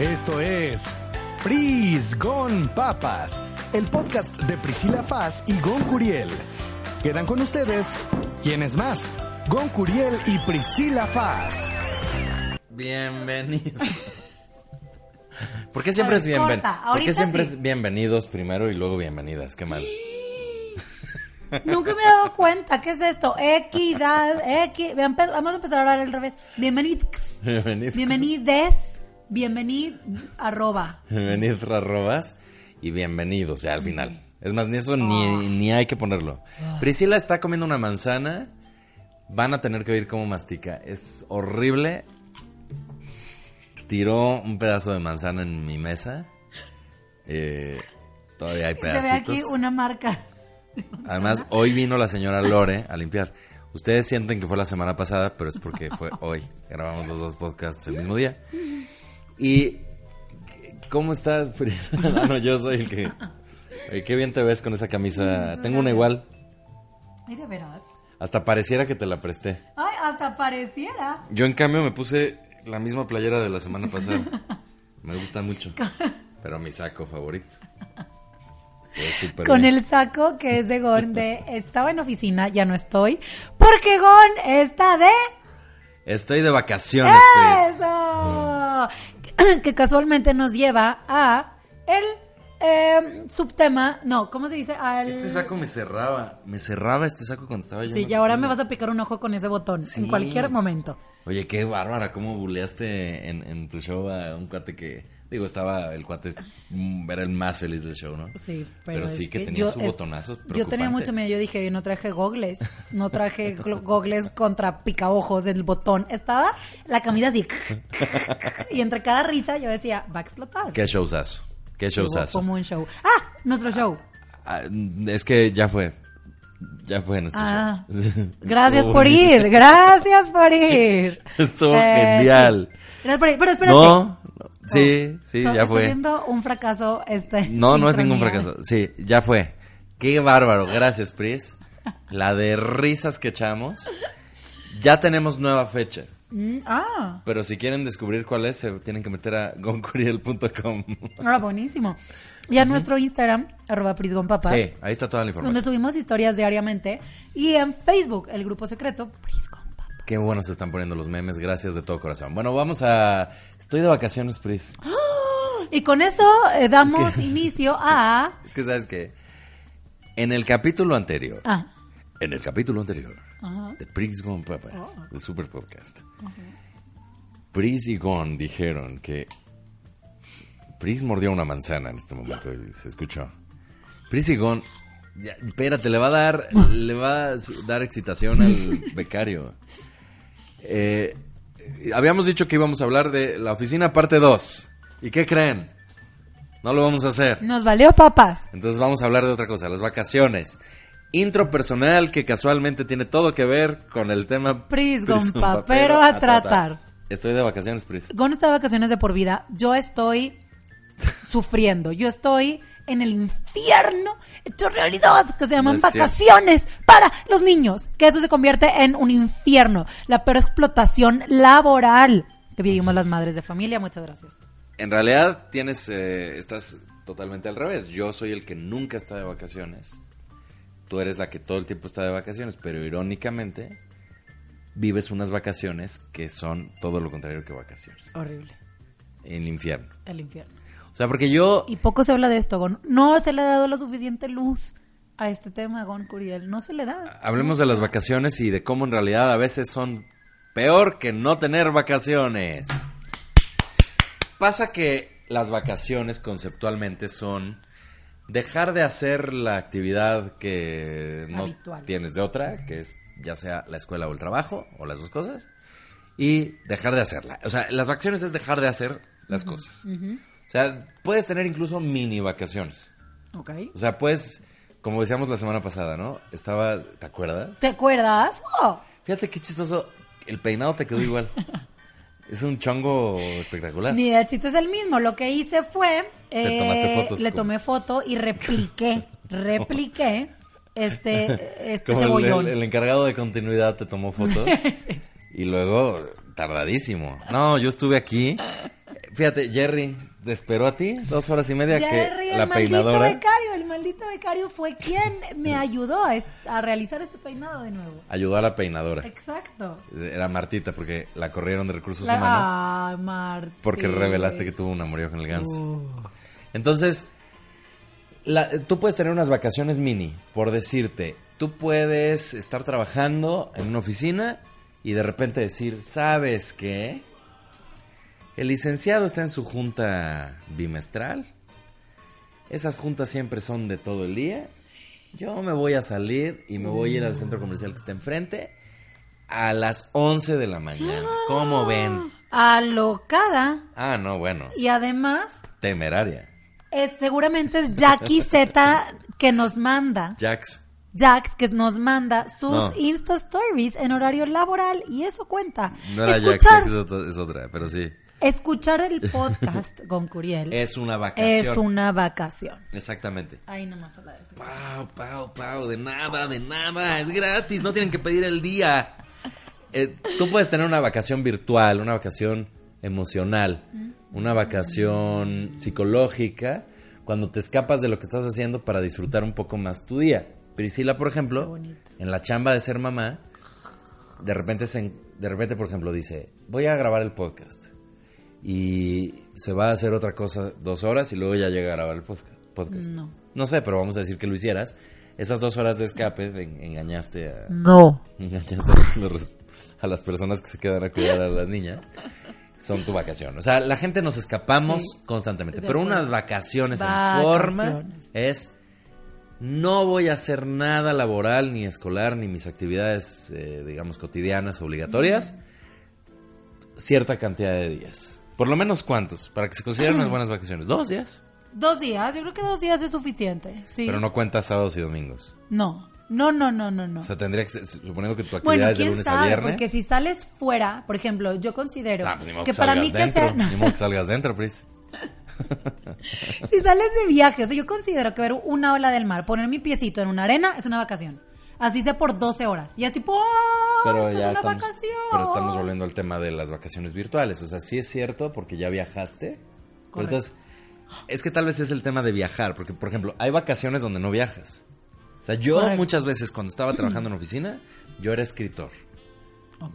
Esto es Pris Gon Papas, el podcast de Priscila Faz y Gon Curiel. Quedan con ustedes, ¿quién es más? Gon Curiel y Priscila Faz. Bienvenidos. ¿Por qué siempre es ver, bienven... corta, ¿Por qué ahorita siempre sí. es bienvenidos primero y luego bienvenidas? Qué mal. Nunca me he dado cuenta. ¿Qué es esto? Equidad. Equi... Vamos a empezar a hablar al revés. Bienvenidos. Bienvenidos. Bienvenides. Bienvenid. Arroba. Bienvenidos arrobas y bienvenidos, ya al final. Es más, ni eso Ah. ni, ni hay que ponerlo. Priscila está comiendo una manzana. Van a tener que oír cómo mastica. Es horrible. Tiró un pedazo de manzana en mi mesa. Eh, todavía hay pedacitos. aquí una marca. Además, hoy vino la señora Lore a limpiar. Ustedes sienten que fue la semana pasada, pero es porque fue hoy. Grabamos los dos podcasts el mismo día. Y, ¿cómo estás, no, yo soy el que... Oye, qué bien te ves con esa camisa. Tengo una igual. Ay, de veras. Hasta pareciera que te la presté. Ay, hasta pareciera. Yo, en cambio, me puse la misma playera de la semana pasada. Me gusta mucho. Pero mi saco favorito. Se ve súper Con bien. el saco que es de Gon de estaba en oficina, ya no estoy. Porque Gon está de Estoy de vacaciones. ¡Eso! Que casualmente nos lleva a el eh, subtema, no, ¿cómo se dice? Al... Este saco me cerraba, me cerraba este saco cuando estaba yo. Sí, y ahora me vas a picar un ojo con ese botón Sí. en cualquier momento. Oye, qué bárbara, cómo buleaste en, en tu show a un cuate que, digo, estaba el cuate, mm, era el más feliz del show, ¿no? Sí, pero, pero, sí que, que tenía yo su es- botonazo Yo tenía mucho miedo, yo dije, yo no traje gogles, no traje gogles contra picaojos del botón. Estaba la camisa así, y entre cada risa yo decía, va a explotar. Qué showzazo, qué showzazo. Como un show. Ah, nuestro show. Ah, es que ya fue, ya fue nuestro Ah, show. gracias Estuvo por ir, gracias por ir. Estuvo Eh, genial. Gracias por ir, pero espérate. No, sí, sí, ya fue. siendo un fracaso este. No, no es ningún fracaso. Sí, ya fue. Qué bárbaro. Gracias, Pris. La de risas que echamos. Ya tenemos nueva fecha. Mm, ah, Pero si quieren descubrir cuál es, se tienen que meter a goncuriel.com. ahora buenísimo. Y a nuestro Instagram, arroba prisgonpapas, Sí, ahí está toda la donde información. subimos historias diariamente. Y en Facebook, el grupo secreto, Prisgonpapas. Qué buenos se están poniendo los memes. Gracias de todo corazón. Bueno, vamos a... Estoy de vacaciones, Pris. Y con eso eh, damos Es que- inicio a... Es que, ¿sabes qué? En el capítulo anterior... Ah, En el capítulo anterior Ajá. de Pris Gon Papas, Oh. el super podcast, Pris y Gon dijeron que Pris mordió una manzana en este momento y se escuchó. Pris y Gon, ya, espérate, le va a dar, le va a dar excitación al becario. Eh, habíamos dicho que íbamos a hablar de la oficina parte 2. ¿Y qué creen? No lo vamos a hacer. nos valió papas. Entonces vamos a hablar de otra cosa, las vacaciones. Intro personal que casualmente tiene todo que ver con el tema Pris con Pris con papero a tratar. Estoy de vacaciones, Pris. Gon está de vacaciones de por vida. Yo estoy sufriendo. Yo estoy en el infierno hecho realidad que se llaman vacaciones para los niños. Que eso se convierte en un infierno. La peor explotación laboral que vivimos las madres de familia. Muchas gracias. En realidad tienes, eh, estás totalmente al revés. Yo soy el que nunca está de vacaciones. Tú eres la que todo el tiempo está de vacaciones, pero irónicamente vives unas vacaciones que son todo lo contrario que vacaciones. Horrible. En infierno. El infierno. Sea, porque yo Y poco se habla de esto, Gon. No se le ha dado la suficiente luz a este tema, Gon Curiel. No se le da. Hablemos de las vacaciones y de cómo en realidad a veces son peor que no tener vacaciones. Pasa que las vacaciones conceptualmente son dejar de hacer la actividad que no Habitual. tienes de otra, que es ya sea la escuela o el trabajo, o las dos cosas, y dejar de hacerla. O sea, las vacaciones es dejar de hacer las cosas. O sea, puedes tener incluso mini vacaciones. Ok. O sea, pues, como decíamos la semana pasada, ¿no? Estaba, ¿te acuerdas? ¿Te acuerdas? Oh. Fíjate qué chistoso, el peinado te quedó igual. es un chongo espectacular. Ni de chiste es el mismo. Lo que hice fue. Te eh, tomaste fotos le tomé foto y repliqué. repliqué este, este Como cebollón. el- el encargado de continuidad te tomó fotos. y luego, tardadísimo. No, yo estuve aquí. Fíjate, Jerry te esperó a ti dos horas y media Jerry, que el la maldito peinadora. becario, el maldito becario fue quien me ayudó a, realizar este peinado de nuevo. Ayudó a la peinadora. Exacto. Era Martita porque la corrieron de recursos La- humanos Ah, Martín. porque revelaste que tuvo un amorío con el ganso. Uh. Entonces, la- tú puedes tener unas vacaciones mini, por decirte, tú puedes estar trabajando en una oficina y de repente decir, ¿sabes qué? El licenciado está en su junta bimestral. Esas juntas siempre son de todo el día. Yo me voy a salir y me voy a ir al centro comercial que está enfrente a las 11 de la mañana. ¿Cómo ven? Alocada. Ah, no, bueno, Y además, temeraria. es, seguramente es Jackie Z que nos manda. Jax. Jax que nos manda sus No. Insta Stories en horario laboral y eso cuenta. No era Jax, escuchar, es otra, es otra, pero sí. Escuchar el podcast con Curiel Es una vacación. es una vacación. Exactamente. Ahí nomás se la decía. Pau, pau, pau, de nada, de nada, es gratis, no tienen que pedir el día. Eh, tú puedes tener una vacación virtual, una vacación emocional, una vacación psicológica, cuando te escapas de lo que estás haciendo para disfrutar un poco más tu día. Priscila, por ejemplo, en la chamba de ser mamá, de repente, se de repente, por ejemplo, dice, voy a grabar el podcast. Y se va a hacer otra cosa dos horas y luego ya llega a grabar el podcast. No. No sé, pero vamos a decir que lo hicieras. Esas dos horas de escape en- engañaste a, No. engañaste a, los- a las personas que se quedan a cuidar a las niñas. Son tu vacación. O sea, la gente nos escapamos Sí, constantemente. Pero unas vacaciones, en forma es no voy a hacer nada laboral, ni escolar, ni mis actividades, eh, digamos, cotidianas, obligatorias, cierta cantidad de días. Por lo menos cuántos, para que se consideren unas buenas vacaciones. Dos días. Dos días, yo creo que dos días es suficiente. Sí. Pero no cuentas sábados y domingos. No. No, no, no, no, no. O sea, tendría que ser, suponiendo que tu actividad Bueno, es de lunes a sabe, viernes. porque si sales fuera, por ejemplo, yo considero Ah, pues ni modo que que para mí que dentro, sea, Ni modo que salgas dentro, Pris. si sales de viaje, o sea, yo considero que ver una ola del mar, poner mi piecito en una arena es una vacación. Así sea por 12 horas. Y es tipo, ¡oh! Pero esto ya es una estamos, vacación. pero estamos volviendo al tema de las vacaciones virtuales. O sea, sí es cierto porque ya viajaste. Pero entonces, es que tal vez es el tema de viajar. Porque, por ejemplo, hay vacaciones donde no viajas. O sea, yo Correcto. muchas veces cuando estaba trabajando en oficina, yo era escritor.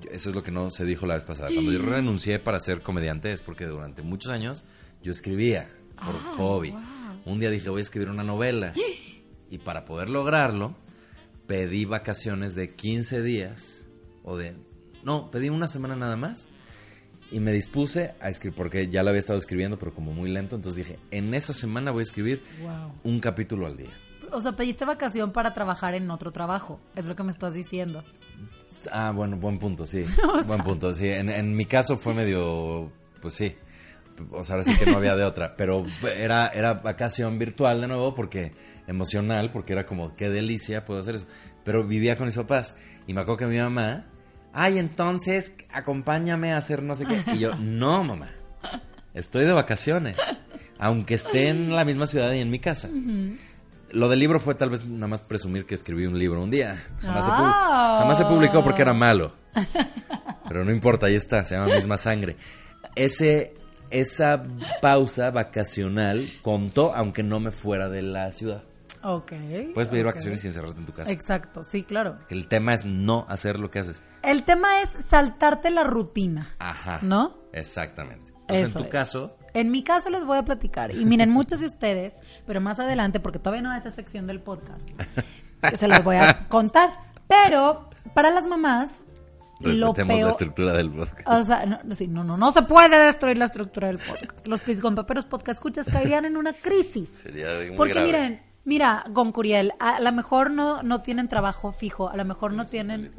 Yo- Eso es lo que no se dijo la vez pasada. Cuando yo renuncié para ser comediante es porque durante muchos años yo escribía por Ah, hobby. Un día dije voy a escribir una novela. Y para poder lograrlo, pedí vacaciones de 15 días. O de... No, pedí una semana nada más. Y me dispuse a escribir, porque ya la había estado escribiendo, pero como muy lento. Entonces dije, en esa semana voy a escribir Wow. un capítulo al día. O sea, pediste vacación para trabajar en otro trabajo. Es lo que me estás diciendo. Ah, bueno, buen punto, sí. buen punto, sí. En, en mi caso fue medio, pues sí. O sea, ahora sí que no había de otra. Pero era, era vacación virtual de nuevo porque emocional, porque era como, qué delicia, puedo hacer eso. Pero vivía con mis papás. Y me acuerdo que mi mamá, ay, entonces, acompáñame a hacer no sé qué. Y yo, no, mamá. Estoy de vacaciones. Aunque esté en la misma ciudad y en mi casa. Lo del libro fue tal vez nada más presumir que escribí un libro un día. Jamás, se, pu- Ah. jamás se publicó porque era malo. Pero no importa, ahí está, se llama Misma Sangre. Ese, esa pausa vacacional contó aunque no me fuera de la ciudad. Ok. Puedes pedir ok. vacaciones y encerrarte en tu casa. Exacto, sí, claro. El tema es no hacer lo que haces. El tema es saltarte la rutina. Ajá. ¿No? Exactamente. Entonces, Eso en tu es. caso, En mi caso les voy a platicar. Y miren, muchos de ustedes, pero más adelante, porque todavía no es esa sección del podcast, que se los voy a contar. Pero para las mamás, respetemos la peor. estructura del podcast. O sea, no, no, no, no se puede destruir la estructura del podcast. Los Paperos podcast escuchas caerían en una crisis. Sería muy Porque grave. miren, mira, Goncuriel, a lo mejor no, no tienen trabajo fijo, a lo mejor no tienen,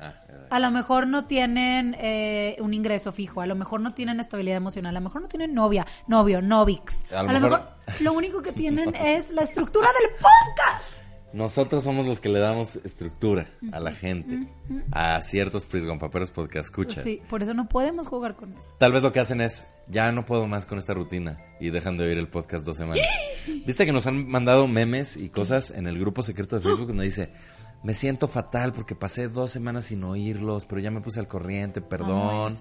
Ah, a lo mejor no tienen eh, un ingreso fijo, a lo mejor no tienen estabilidad emocional, a lo mejor no tienen novia, novio, novix. A A lo lo, mejor- mejor lo único que tienen es la estructura del podcast. Nosotros somos los que le damos estructura a la gente, a ciertos prisgonpaperos podcast escuchas. Sí, por eso no podemos jugar con eso. Tal vez lo que hacen es, ya no puedo más con esta rutina y dejan de oír el podcast dos semanas. Viste que nos han mandado memes y cosas en el grupo secreto de Facebook donde dice, me siento fatal porque pasé dos semanas sin oírlos, pero ya me puse al corriente, perdón.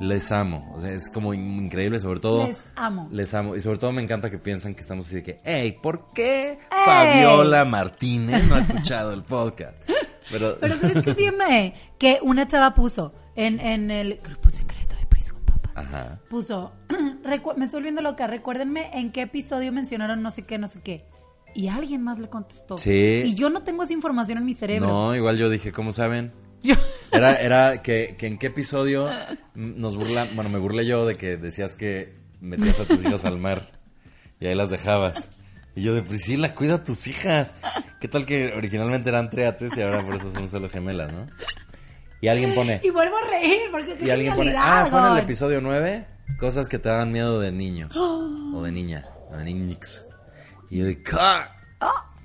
Les amo. O sea, es como in- increíble, sobre todo. Les amo. Les amo. Y sobre todo me encanta que piensan que estamos así de que, hey, ¿por qué. Fabiola Martínez no ha escuchado el podcast? Pero, Pero ¿sabes qué sí me? Que una chava puso en, en el grupo secreto de Pris con Papas. Ajá. Puso, "Recu- me estoy volviendo loca, recuérdenme en qué episodio mencionaron no sé qué, no sé qué. Y alguien más le contestó. Sí. Y yo no tengo esa información en mi cerebro. No, igual yo dije, ¿cómo saben? Yo- Era, era que, que en qué episodio nos burla, bueno, me burlé yo de que decías que metías a tus hijas al mar y ahí las dejabas. Y yo de Priscila, cuida a tus hijas. ¿Qué tal que originalmente eran triates y ahora por eso son solo gemelas, no? Y alguien pone, Y vuelvo a reír porque y alguien pone, ah, fue en el Gon". episodio 9, cosas que te dan miedo de niño. o de niña, o de niñix. Y yo de, "Ah,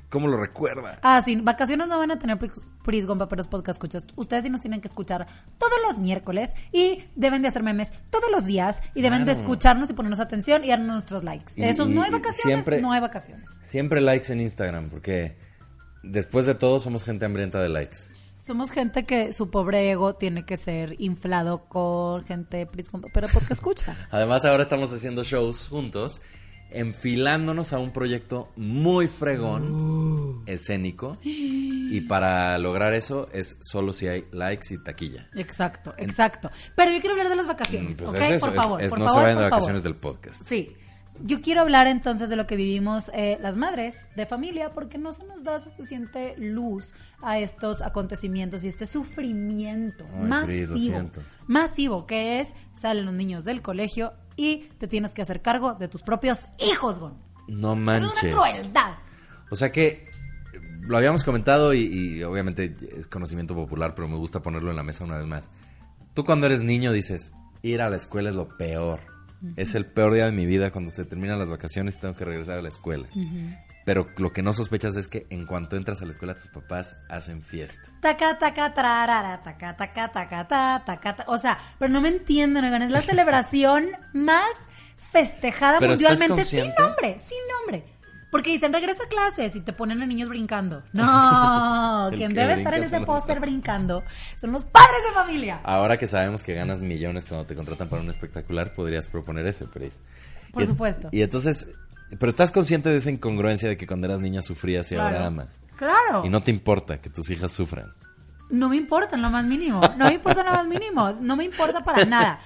¿cómo lo recuerda? Ah, sí, vacaciones no van a tener Pris- Pris con Paperos Podcast escuchas. Ustedes sí nos tienen que escuchar todos los miércoles y deben de hacer memes todos los días y deben de escucharnos y ponernos atención y darnos nuestros likes. Y- Esos y- no hay vacaciones, siempre- no hay vacaciones. Siempre likes en Instagram, porque después de todo somos gente hambrienta de likes. Somos gente que su pobre ego tiene que ser inflado con gente Pris pero porque escucha. Además, ahora estamos haciendo shows juntos, enfilándonos a un proyecto muy fregón, escénico. Y para lograr eso es solo si hay likes y taquilla. Exacto, exacto. Pero yo quiero hablar de las vacaciones, Pues ¿ok? es eso, por es- favor, es por no favor, se vayan de por favor. vacaciones del podcast. Sí. Yo quiero hablar entonces de lo que vivimos eh, las madres de familia porque no se nos da suficiente luz a estos acontecimientos y este sufrimiento Ay, masivo, siento. masivo que es salen los niños del colegio y te tienes que hacer cargo de tus propios hijos, Gon. No Es manches. una crueldad. O sea que lo habíamos comentado y, y obviamente es conocimiento popular, pero me gusta ponerlo en la mesa una vez más. Tú cuando eres niño dices, ir a la escuela es lo peor. Es el peor día de mi vida cuando se terminan las vacaciones y tengo que regresar a la escuela. Pero lo que no sospechas es que en cuanto entras a la escuela tus papás hacen fiesta. Taca, taca, trarara, taca, taca, taca, ta, taca, ta. O sea, pero no me entienden, oigan, es la celebración más festejada Pero ¿estás mundialmente sin nombre, sin nombre. Porque dicen, regresa a clases y te ponen a niños brincando. No, quien debe estar en ese los- póster brincando son los padres de familia. Ahora que sabemos que ganas millones cuando te contratan para un espectacular, podrías proponer eso, Pris. Por Y- supuesto. Y entonces, pero estás consciente de esa incongruencia de que cuando eras niña sufrías y ahora amas. Claro. Y no te importa que tus hijas sufran. No me importa en lo más mínimo. No me importa en lo más mínimo. No me importa para nada.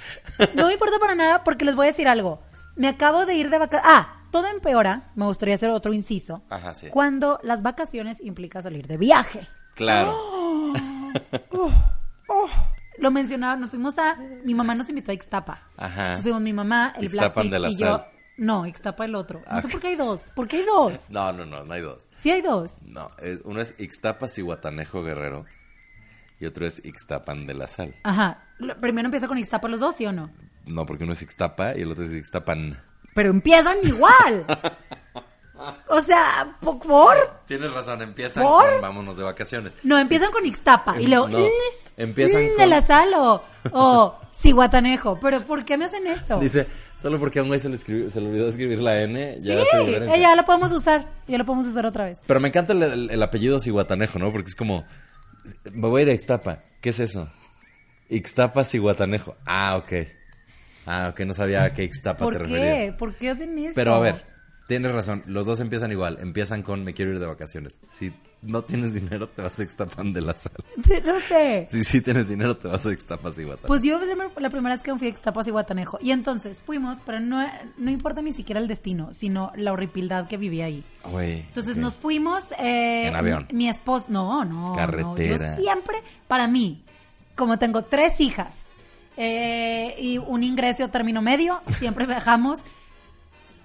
No me importa para nada porque les voy a decir algo. Me acabo de ir de vacaciones. Ah, todo empeora. Me gustaría hacer otro inciso. Ajá, sí. Cuando las vacaciones implica salir de viaje. Claro. Lo mencionaba, nos fuimos a. Mi mamá nos invitó a Ixtapa. Ajá. Entonces fuimos mi mamá, el Ixtapan Blackpink de la y yo. No, Ixtapa el otro. No sé por qué hay dos. ¿Por qué hay dos? No, no, no, no hay dos. Sí hay dos. No, es- uno es Ixtapas y Guatanejo Guerrero y otro es Ixtapan de la Sal. Ajá. Lo- Primero empieza con Ixtapa los dos, ¿sí o no? No, porque uno es Ixtapa y el otro es Ixtapan. Pero empiezan igual. o sea, ¿por? Tienes razón, empiezan ¿Por? con vámonos de vacaciones. No, empiezan con Ixtapa y luego. No, "Mm, empiezan De con- la sal o, o Cihuatanejo. Pero ¿por qué me hacen eso? Dice, solo porque a un güey se le, escribió- se le olvidó escribir la N, sí, ya eh, ya lo podemos usar. Ya lo podemos usar otra vez. Pero me encanta el, el- el apellido Ciguatanejo, ¿no? Porque es como, me voy a ir a Ixtapa. ¿Qué es eso? Ixtapa Ciguatanejo. Ah, ok. Ah, ok, no sabía a qué Ixtapa te ¿Por qué? ¿Por qué hacen eso? Pero a ver, tienes razón, los dos empiezan igual, empiezan con me quiero ir de vacaciones. Si no tienes dinero, te vas a Ixtapan de la sal. No sé. Si sí tienes dinero, te vas a Ixtapas y Pues yo la primera vez que me fui a Ixtapas y Guatanejo. Y entonces fuimos, pero no, no importa ni siquiera el destino, sino la horripildad que vivía ahí. Entonces nos fuimos. eh, En avión. Mi, mi esposo. No, no. no. Carretera. Yo siempre, para mí, como tengo tres hijas eh, y un ingreso término medio, siempre viajamos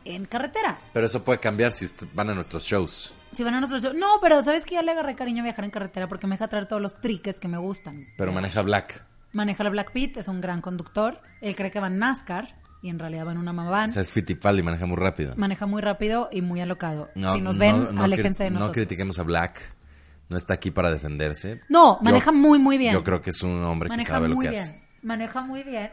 en carretera. Pero eso puede cambiar si van a nuestros shows. Si van a nuestro show. No, pero sabes que ya le agarré cariño a viajar en carretera porque me deja traer todos los triques que me gustan. Pero maneja Black. Maneja la Black Pit, es un gran conductor. Él cree que va en NASCAR y en realidad va en una Mavan. O sea, es Fittipaldi, maneja muy rápido. Maneja muy rápido y muy alocado. No, si nos no- ven, no aléjense de No nosotros. critiquemos a Black. No está aquí para defenderse. No, Yo- maneja muy, muy bien. Yo creo que es un hombre que sabe lo muy que bien. hace. Maneja muy bien.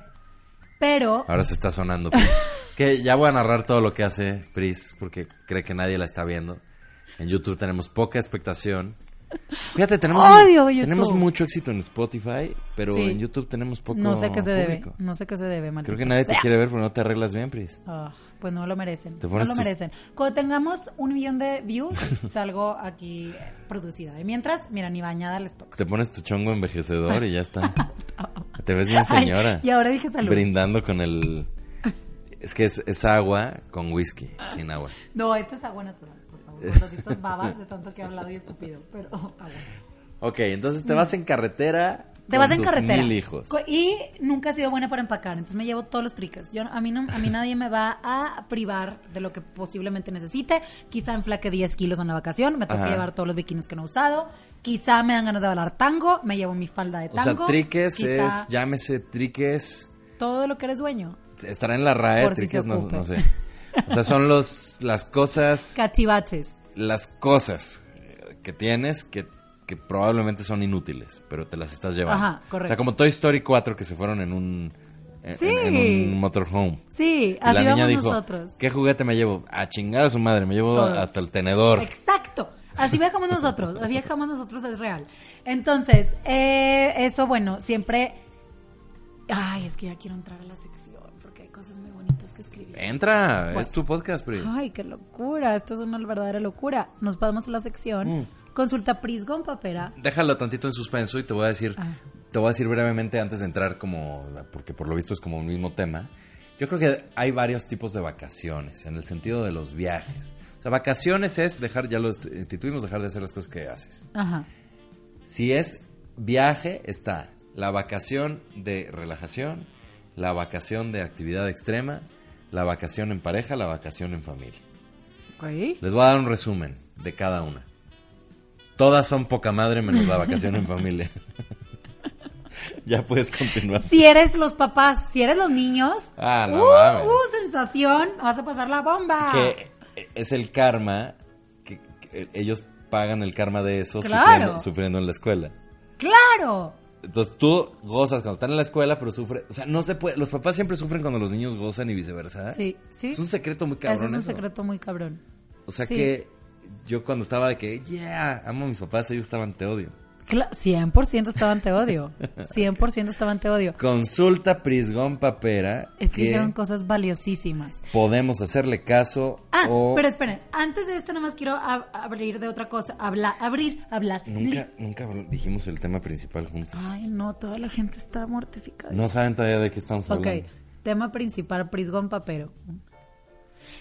Pero Ahora se está sonando. Pris. es que ya voy a narrar todo lo que hace Pris porque cree que nadie la está viendo. En YouTube tenemos poca expectación Fíjate, tenemos, Odio tenemos mucho éxito en Spotify, pero Sí. en YouTube tenemos poco No sé qué se debe. No sé qué se debe, maldita Creo que nadie te sea. quiere ver porque no te arreglas bien, Pris. Ah, pues no lo merecen. No lo merecen. Cuando tengamos un millón de views, salgo aquí producida. Y mientras, mira, ni bañada les toca. Te pones tu chongo envejecedor y ya está. Te ves bien señora. Ay, y ahora dije salud. Brindando con el... Es que es, es agua con whisky, sin agua. No, esta es agua natural, toditas babas de tanto que he hablado y escupido. Pero agua. Ok, entonces te vas en carretera. Te vas en carretera. Mil hijos. Y nunca he sido buena para empacar, entonces me llevo todos los triques. Yo, a, mí no, a mí nadie me va a privar de lo que posiblemente necesite. Quizá enflaque 10 kilos en la vacación, me toca Ajá. llevar todos los bikinis que no he usado. Quizá me dan ganas de bailar tango, me llevo mi falda de O sea, tango. triques Quizá es, llámese triques, Todo de lo que eres dueño. estará en la RAE, Por si se triques no, no sé. O sea, son los, las cosas, Cachivaches. las cosas que tienes que, que probablemente son inútiles, pero te las estás llevando. Ajá, correcto. O sea, como Toy Story 4 que se fueron en un, en, Sí. en- en un motorhome. Sí, Y así la niña vamos dijo, nosotros. ¿qué juguete me llevo? A chingar a su madre, me llevo Todos. hasta el tenedor. Exacto. Así viajamos nosotros, así viajamos nosotros, es real. Entonces, eh, eso, bueno, siempre... Ay, es que ya quiero entrar a la sección, porque hay cosas muy que escribir. Entra, Bueno. es tu podcast, Pris. Ay, qué locura, esto es una verdadera locura. Nos vamos a la sección. Mm. Consulta Prisgon Papera. Déjalo tantito en suspenso y te voy a decir, Ah. te voy a decir brevemente antes de entrar como, porque por lo visto es como un mismo tema. Yo creo que hay varios tipos de vacaciones, en el sentido de los viajes. O sea, vacaciones es dejar, ya lo instituimos, dejar de hacer las cosas que haces. Ajá. Si es viaje, está la vacación de relajación, la vacación de actividad extrema, la vacación en pareja, la vacación en familia. Les voy a dar un resumen de cada una. Todas son poca madre menos la vacación en familia. ya puedes continuar. Si eres los papás, si eres los niños, Ah, no uh, uh, sensación, vas a pasar la bomba. Que es el karma, que, que ellos pagan el karma de eso Claro. sufriendo, sufriendo en la escuela. Claro. Entonces tú gozas cuando están en la escuela, pero sufre. O sea, no se puede. Los papás siempre sufren cuando los niños gozan y viceversa. Sí, sí. Es un secreto muy cabrón. Es un eso. secreto muy cabrón. O sea Sí. que yo cuando estaba de que, yeah, amo a mis papás, ellos estaban te odio. Cla- 100% estaban te odio. 100% estaban te odio. Consulta Prisgón Papera. Es que cosas valiosísimas. podemos hacerle caso Ah, o. pero esperen, antes de esto nada más quiero ab- abrir de otra cosa, hablar, abrir, hablar. Nunca, nunca dijimos el tema principal juntos. Ay, no, toda la gente está mortificada. No saben todavía de qué estamos ok, hablando. tema principal, Prisgón Papero.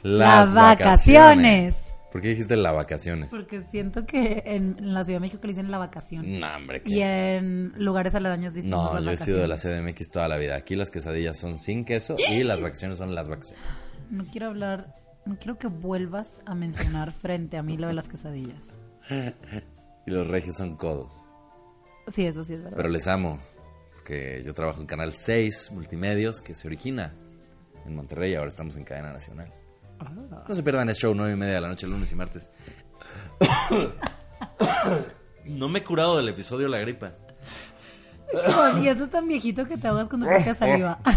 Las, Las vacaciones. ¿Por qué dijiste las vacaciones? Porque siento que en, en la Ciudad de México le dicen la vacación. No, hombre. ¿qué? Y en lugares aledaños dicen No, yo he sido de la CDMX toda la vida. Aquí las quesadillas son sin queso y las vacaciones son las vacaciones. No quiero hablar, no quiero que vuelvas a mencionar frente a mí lo de las quesadillas. Y los regios son codos. Sí, eso sí es verdad. Pero les amo. Porque yo trabajo en Canal 6 Multimedios, que se origina en Monterrey. Ahora estamos en cadena nacional. Ah. No se pierdan el show, nueve y media de la noche, lunes y martes. no me he curado del episodio La Gripa. y eso es tan viejito que te ahogas cuando picas saliva.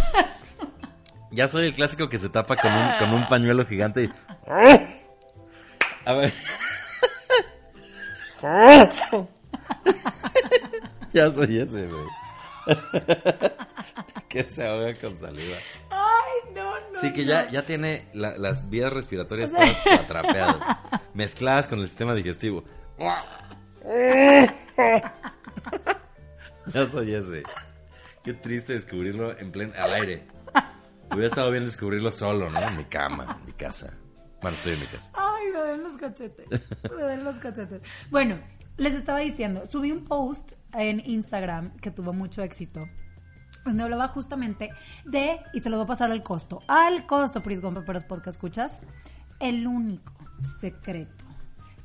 Ya soy el clásico que se tapa con un, con un pañuelo gigante y... A ver. ya soy ese, güey. que se ahoga con saliva. Sí, que ya, ya tiene la- las vías respiratorias todas atrapeadas, mezcladas con el sistema digestivo. ya soy ese. Qué triste descubrirlo en pleno al aire. Hubiera estado bien descubrirlo solo, ¿no? En mi cama, en mi casa. Bueno, estoy en mi casa. Ay, me den los cachetes. Me den los cachetes. Bueno, les estaba diciendo, subí un post en Instagram que tuvo mucho éxito. Donde hablaba justamente de, y se lo voy a pasar al costo. Al costo, Pris Gompa, pero podcast escuchas. El único secreto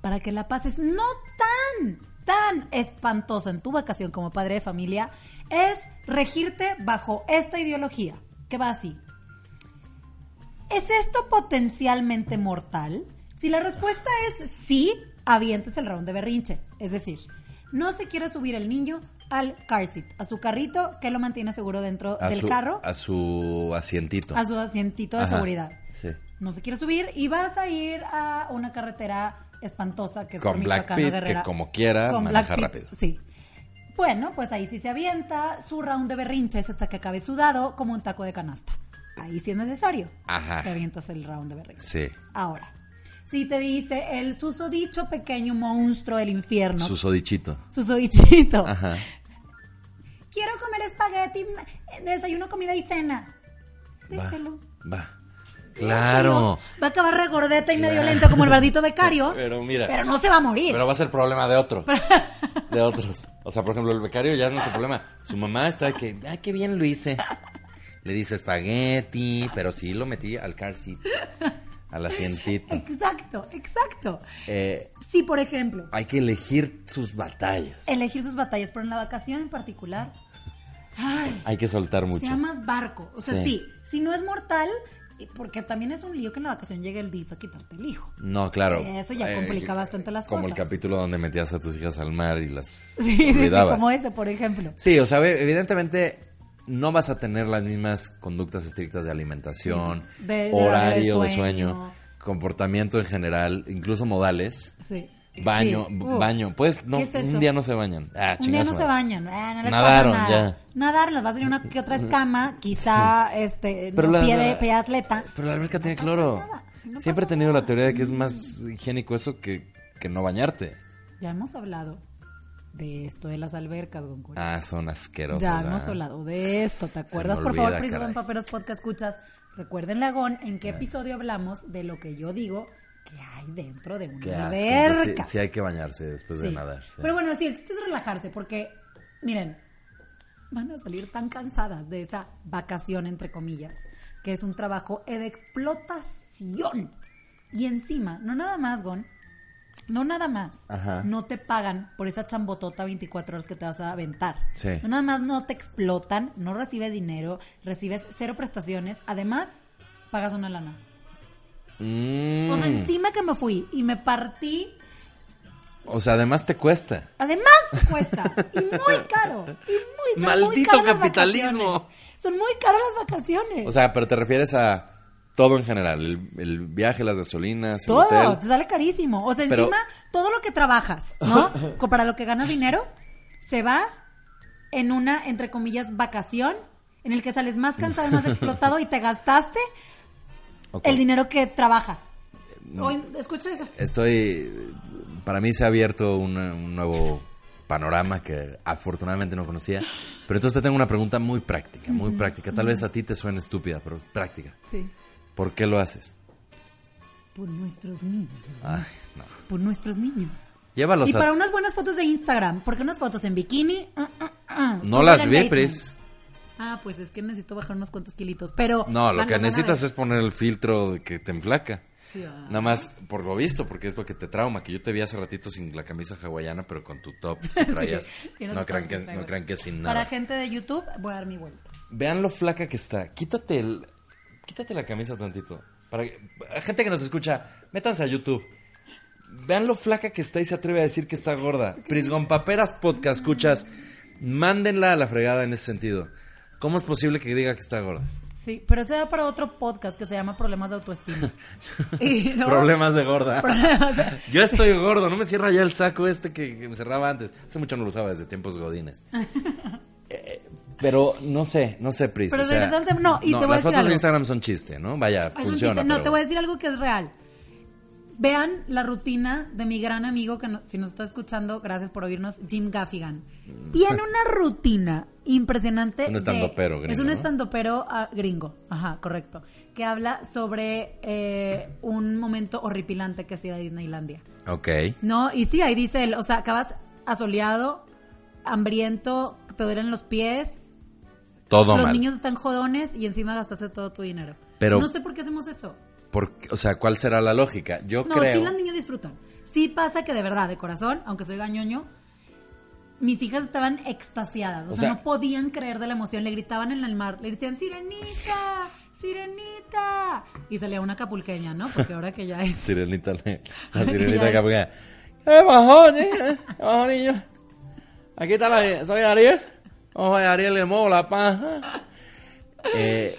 para que la pases no tan, tan espantoso en tu vacación como padre de familia es regirte bajo esta ideología, que va así. ¿Es esto potencialmente mortal? Si la respuesta es sí, avientes el round de berrinche. Es decir, no se quiere subir el niño al car seat, a su carrito que lo mantiene seguro dentro A del su, carro, a su asientito. a su asientito de Ajá, seguridad. Sí. No se quiere subir y vas a ir a una carretera espantosa que es Con por Black Guerrera. que como quiera Con maneja Black rápido. Sí. Bueno, pues ahí sí se avienta su round de berrinches hasta que acabe sudado como un taco de canasta. Ahí sí es necesario. Ajá. Te avientas el round de berrinches. Sí. Ahora, si te dice el susodicho pequeño monstruo del infierno. Susodichito. susodichito. Ajá. Quiero comer espagueti, desayuno, comida y cena. Déselo. Va. Claro. Va a acabar regordeta y medio lento como el bardito becario. Pero mira. Pero no se va a morir. Pero va a ser problema de otro. De otros. O sea, por ejemplo, el becario ya es nuestro problema. Su mamá está que, ay, qué bien lo hice. Le dice espagueti, pero sí lo metí al car seat. Al asientito. Exacto, exacto. Eh, Sí, por ejemplo, hay que elegir sus batallas. elegir sus batallas, pero en la vacación en particular, ay, Hay que soltar mucho. sea más barco. O sea, Sí. sí, si no es mortal, y porque también es un lío que en la vacación llegue el DIF a quitarte el hijo. No, claro. Eso ya complica bastante las como cosas. el capítulo donde metías a tus hijas al mar y las Sí, sí, como ese, por ejemplo. Sí, o sea, evidentemente no vas a tener las mismas conductas estrictas de alimentación, De- de horario de de sueño. comportamiento en general, incluso modales. Sí. Baño, Sí. baño. Pues no, ¿Qué es eso? un día no se bañan. Ah, Un día no se bañan, ah, no les Nadaron, pasa nada. ya. Nadar, les va a salir una que otra escama, quizá este Pero no, la- pie, de, pie atleta. Pero la alberca tiene cloro. nada, Siempre he tenido nada. la teoría de que es más higiénico eso que, que no bañarte. Ya hemos hablado de esto de las albercas, don Curi. Ah, son asquerosos. ya ¿verdad? hemos hablado de esto, ¿te acuerdas? Por favor, caray. en Paperos Podcast escuchas. Recuerden, Lagón, en qué episodio hablamos de lo que yo digo que hay dentro de una. Entonces, alberca. sí, sí hay que bañarse después de nadar. sí. Pero bueno, sí, el chiste es relajarse porque, miren, van a salir tan cansadas de esa vacación, entre comillas, que es un trabajo de explotación. Y encima, no nada más, Gon, no nada más, Ajá. no te pagan por esa chambotota 24 horas que te vas a aventar. Sí. No nada más no te explotan, no recibes dinero, recibes cero prestaciones, además pagas una lana. Mm. O sea, encima que me fui y me partí O sea, además te cuesta. Además te cuesta. Y muy caro. Y muy, muy Maldito caras las capitalismo. Son muy caras las vacaciones. O sea, pero te refieres a todo en general. El, el viaje, las gasolinas, el todo. hotel. Te sale carísimo. O sea, Pero- encima, todo lo que trabajas, ¿no? Co- Para lo que ganas dinero, se va en una, entre comillas, vacación, en el que sales más cansado y más explotado y te gastaste Ok. el dinero que trabajas. Hoy, escucha eso. Estoy. Para mí se ha abierto un, un nuevo panorama que afortunadamente no conocía. Pero entonces te tengo una pregunta muy práctica, muy práctica. Tal vez a ti te suene estúpida, pero práctica. Sí. ¿Por qué lo haces? Por nuestros niños. Ay, no. Por nuestros niños. Llévalos Y a. para unas buenas fotos de Instagram, porque unas fotos en bikini. ah, ah, ah, No las. Pris. Ah, pues es que necesito bajar unos cuantos kilitos. Pero. No, lo que necesitas es poner el filtro de que te enflaca. Sí, ah. Nada más por lo visto, porque es lo que te trauma, que yo te vi hace ratito sin la camisa hawaiana, pero con tu top que traías. Sí, no, crean que, no crean que sin Para nada. gente de YouTube, voy a dar mi vuelta. Vean lo flaca que está. Quítate el, quítate la camisa tantito. Para que- gente que nos escucha, métanse a YouTube. Vean lo flaca que está y se atreve a decir que está gorda. Prisgon Paperas Podcast, escuchas. Mándenla a la fregada en ese sentido. ¿Cómo es posible que diga que está gorda? Sí, pero ese da para otro podcast que se llama Problemas de Autoestima. Y, ¿no? Problemas de gorda. Problemas- Yo estoy gordo, no me cierra ya el saco este que, que me cerraba antes. Hace mucho no lo usaba desde tiempos godines. Pero no sé, no sé, Pris. Pero o sea, no, y te voy a las decir fotos algo. de Instagram son chiste, ¿no? Vaya, Es un funciona. No, pero- te voy a decir algo que es real. Vean la rutina de mi gran amigo que no- si nos está escuchando, gracias por oírnos, Jim Gaffigan. Tiene una rutina impresionante. Es un estandopero gringo, Es un estandopero ah, gringo, ajá, correcto. Que habla sobre eh, un momento horripilante que hacía Disneylandia. Ok. No, y sí, ahí dice él, o sea, acabas asoleado, hambriento, te duelen los pies, Todo los mal. niños están jodones y encima gastaste todo tu dinero. Pero- no sé por qué hacemos eso. O sea, ¿cuál será la lógica? Yo No, creo. sí los niños disfrutan. Sí pasa que de verdad, de corazón, aunque soy gañoño, mis hijas estaban extasiadas. O, O sea, sea- no podían creer de la emoción. Le gritaban en el mar, le decían, sirenita, sirenita. Y salía una capulqueña, ¿no? Porque ahora que ya es... Sirenita, la sirenita es. que apaga. ¿Qué bajó, niño? ¿Qué bajó, niño? Aquí está la. Soy Ariel. Ojo, Ariel le muevo la paja. Eh,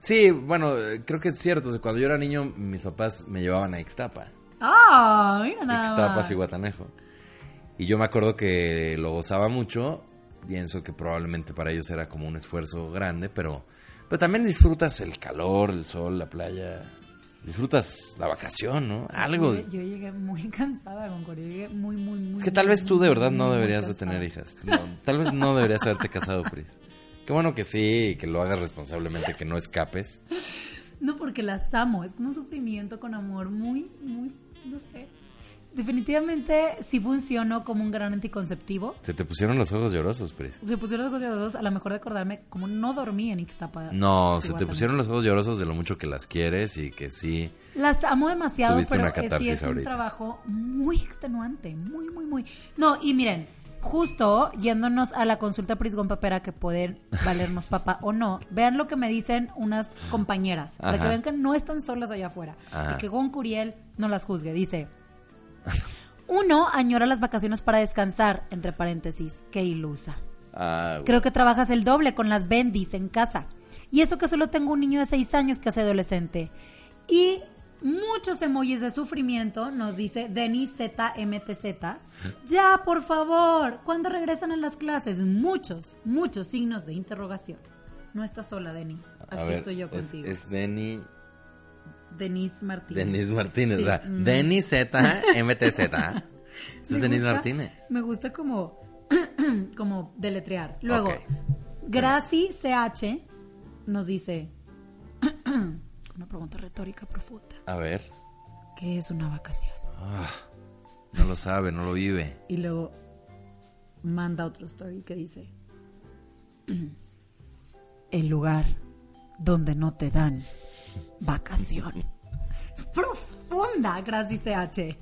sí, bueno, creo que es cierto. Cuando yo era niño, mis papás me llevaban a Ixtapa. Ah, mira nada Ixtapas y Guatanejo. Y yo me acuerdo que lo gozaba mucho. Pienso que probablemente para ellos era como un esfuerzo grande, pero, pero también disfrutas el calor, el sol, la playa. Disfrutas la vacación, ¿no? Algo. Yo, yo llegué muy cansada con Corea. Llegué muy, muy, muy. Es que tal vez tú de verdad no deberías de tener hijas. No, tal vez no deberías haberte casado, Pris. Qué bueno que sí, que lo hagas responsablemente, que no escapes. No, porque las amo. Es como un sufrimiento con amor muy, muy, no sé. Definitivamente sí funcionó como un gran anticonceptivo. Se te pusieron los ojos llorosos, Pris. Se pusieron los ojos llorosos, a lo mejor de acordarme, como no dormí en Ixtapa. No, se te pusieron los ojos llorosos de lo mucho que las quieres y que sí. Las amo demasiado, Tuviste pero una sí catarsis es un ahorita. trabajo muy extenuante, muy, muy, muy. No, y miren, justo yéndonos a la consulta Prisgón Papera que pueden valernos papá o no, vean lo que me dicen unas compañeras, para que vean que no están solas allá afuera Ajá. y que Gon Curiel no las juzgue. Dice, uno añora las vacaciones para descansar, entre paréntesis, qué ilusa. Ah. Creo que trabajas el doble con las bendis en casa. Y eso que solo tengo un niño de 6 años que hace adolescente. Y muchos emojis de sufrimiento, nos dice Denis ZMTZ. Ya, por favor, ¿cuándo regresan a las clases? Muchos, muchos signos de interrogación. No estás sola, Denis. Aquí ver, estoy yo es- contigo. Es, Denny, Denis Martínez. Denis Martínez. Sí, O sea, mm. Denny Z, MTZ. Es Denis gusta- Martínez. Me gusta como, como deletrear. Luego, Ok. Graci CH nos dice una pregunta retórica profunda. A ver. ¿Qué es una vacación? No lo sabe, no lo vive. Y luego manda otro story que dice el lugar donde no te dan vacación. Es profunda, Graci CH.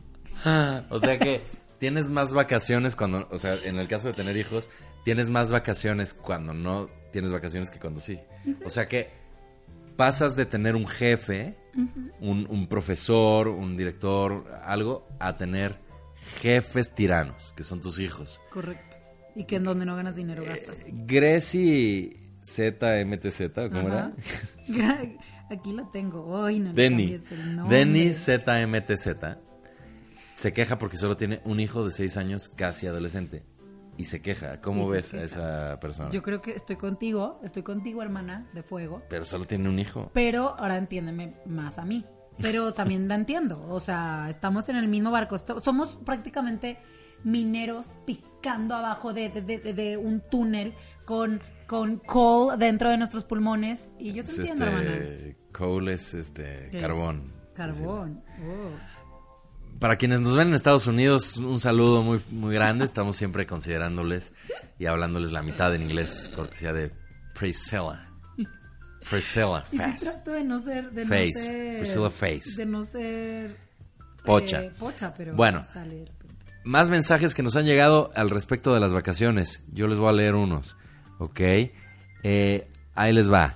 O sea que tienes más vacaciones cuando, o sea, en el caso de tener hijos, tienes más vacaciones cuando no tienes vacaciones que cuando sí. O sea que pasas de tener un jefe, un, un profesor, un director, algo, a tener jefes tiranos, que son tus hijos. Correcto. Y que en donde no ganas dinero gastas. Greci ZMTZ, ¿cómo era? Aquí la tengo. Ay, no Denny. cambies el nombre. Denny ZMTZ se queja porque solo tiene un hijo de seis años casi adolescente. Y se queja. ¿Cómo se ves a esa persona? Yo creo que estoy contigo, estoy contigo, hermana de fuego. Pero solo tiene un hijo. Pero ahora entiéndeme más a mí. Pero también la entiendo. O sea, estamos en el mismo barco. Somos prácticamente mineros picando abajo de, de- de- de- de un túnel con, con coal dentro de nuestros pulmones. Y yo te Es entiendo, hermana. este, coal es este, carbón. Carbón. Oh. Para quienes nos ven en Estados Unidos, un saludo muy, muy grande. Estamos siempre considerándoles y hablándoles la mitad en inglés, cortesía de Priscilla. Priscilla Fast. trato de no ser... De Face. No ser Priscilla Face. De no ser... Pocha. eh, pocha, pero... Bueno. Más mensajes que nos han llegado al respecto de las vacaciones. Yo les voy a leer unos. ¿Ok? Eh, ahí les va.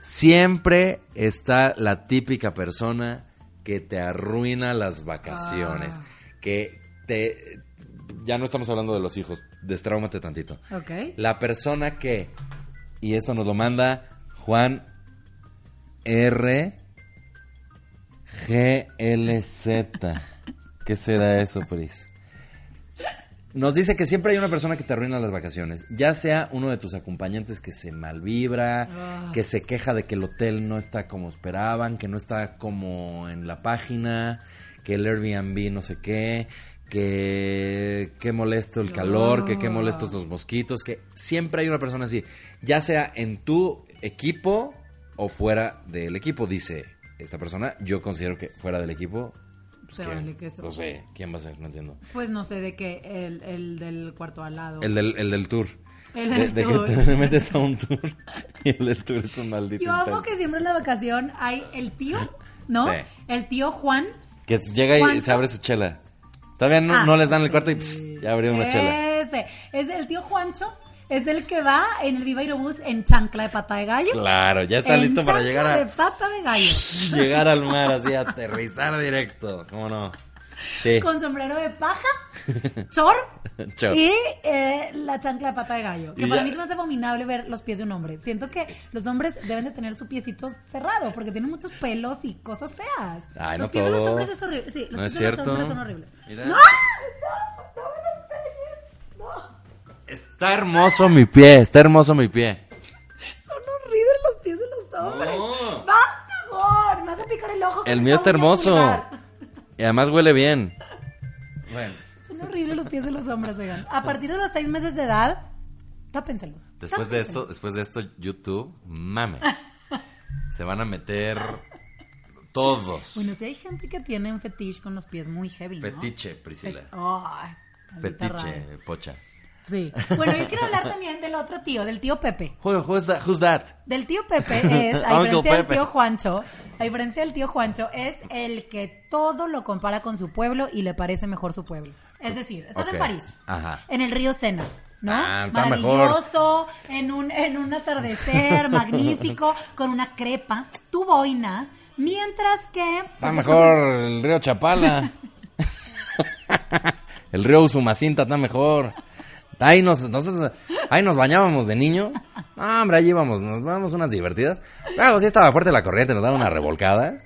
Siempre está la típica persona que te arruina las vacaciones. Ah. Que te... Ya no estamos hablando de los hijos. Destraumate tantito. Ok. La persona que... Y esto nos lo manda Juan R. GLZ. ¿Qué será eso, Pris? Nos dice que siempre hay una persona que te arruina las vacaciones, ya sea uno de tus acompañantes que se malvibra, Ah. que se queja de que el hotel no está como esperaban, que no está como en la página, que el Airbnb no sé qué, que qué molesto el calor, que qué molestos los mosquitos, que siempre hay una persona así, ya sea en tu equipo o fuera del equipo, dice esta persona, yo considero que fuera del equipo No sé, ¿quién va a ser? No entiendo. Pues no sé de qué, el, el del cuarto al lado. El del, el del tour. El de, del de tour. que te metes a un tour y el del tour es un maldito Yo amo que siempre en la vacación hay el tío, ¿no? Sí. El tío Juan. Que llega y se abre su chela. Todavía no, Ah, no les dan el cuarto y pss, ya abrió una chela. Ese. Es el tío Juancho. Es el que va en el Viva Aerobús en chancla de pata de gallo. Claro, ya está En listo para llegar de a pata de gallo. llegar al mar así, aterrizar directo. ¿Cómo no? Sí. con sombrero de paja, chor, Chor. y eh, la chancla de pata de gallo. Que Y para ya- mí me hace abominable ver los pies de un hombre. Siento que los hombres deben de tener su piecito cerrado porque tienen muchos pelos y cosas feas. Ay, los no pies de los todos. hombres es horrible. Sí, los No pies es de los hombres son horribles. ¡No me lo enseñes! ¡No! Está hermoso mi pie, está hermoso mi pie. Son horribles los pies de los hombres. No. ¡Basta, Gor! Me vas a picar el ojo. con El mío está hermoso. Y además huele bien. Bueno. Son horribles los pies de los hombres, oigan. A partir de los seis meses de edad, tápenselos. Después de esto, después de esto, YouTube, mame. Se van a meter todos. Bueno, si hay gente que tiene un fetiche con los pies muy heavy, ¿no? Fetiche, Priscila. Fe- maldita Fetiche, rara. pocha. Sí. Bueno, yo quiero hablar también del otro tío, del tío Pepe. Who- who's that? Who's that? Del tío Pepe es, a diferencia del tío Juancho, a diferencia del tío Juancho, es el que todo lo compara con su pueblo y le parece mejor su pueblo. Es decir, estás en París, Ajá. en el río Sena, ¿no? Ah, Maravilloso, en un, en un atardecer magnífico, con una crepa, tu boina, mientras que... Está mejor el río Chapala. el río Usumacinta está mejor. Ahí nos, nosotros, ahí nos bañábamos de niño. No, hombre, ahí íbamos, nos dábamos unas divertidas. Claro, sí estaba fuerte la corriente, nos daba una revolcada.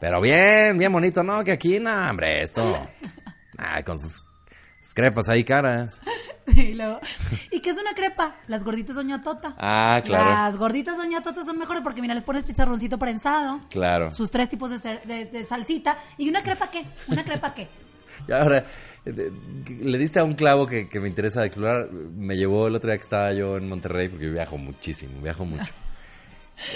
Pero bien, bien bonito, ¿no? Que aquí, no, hombre, esto. Ay, con sus, sus crepas ahí caras. Y, luego- ¿Y qué es una crepa? Las gorditas Doña Tota. Ah, claro. Las gorditas Doña Tota son mejores porque, mira, les pones chicharroncito prensado. Claro. Sus tres tipos de, de- de salsita. ¿Y una crepa qué? ¿Una crepa qué? Y ahora, le diste a un clavo que, que me interesa explorar. Me llevó el otro día que estaba yo en Monterrey, porque yo viajo muchísimo, viajo mucho.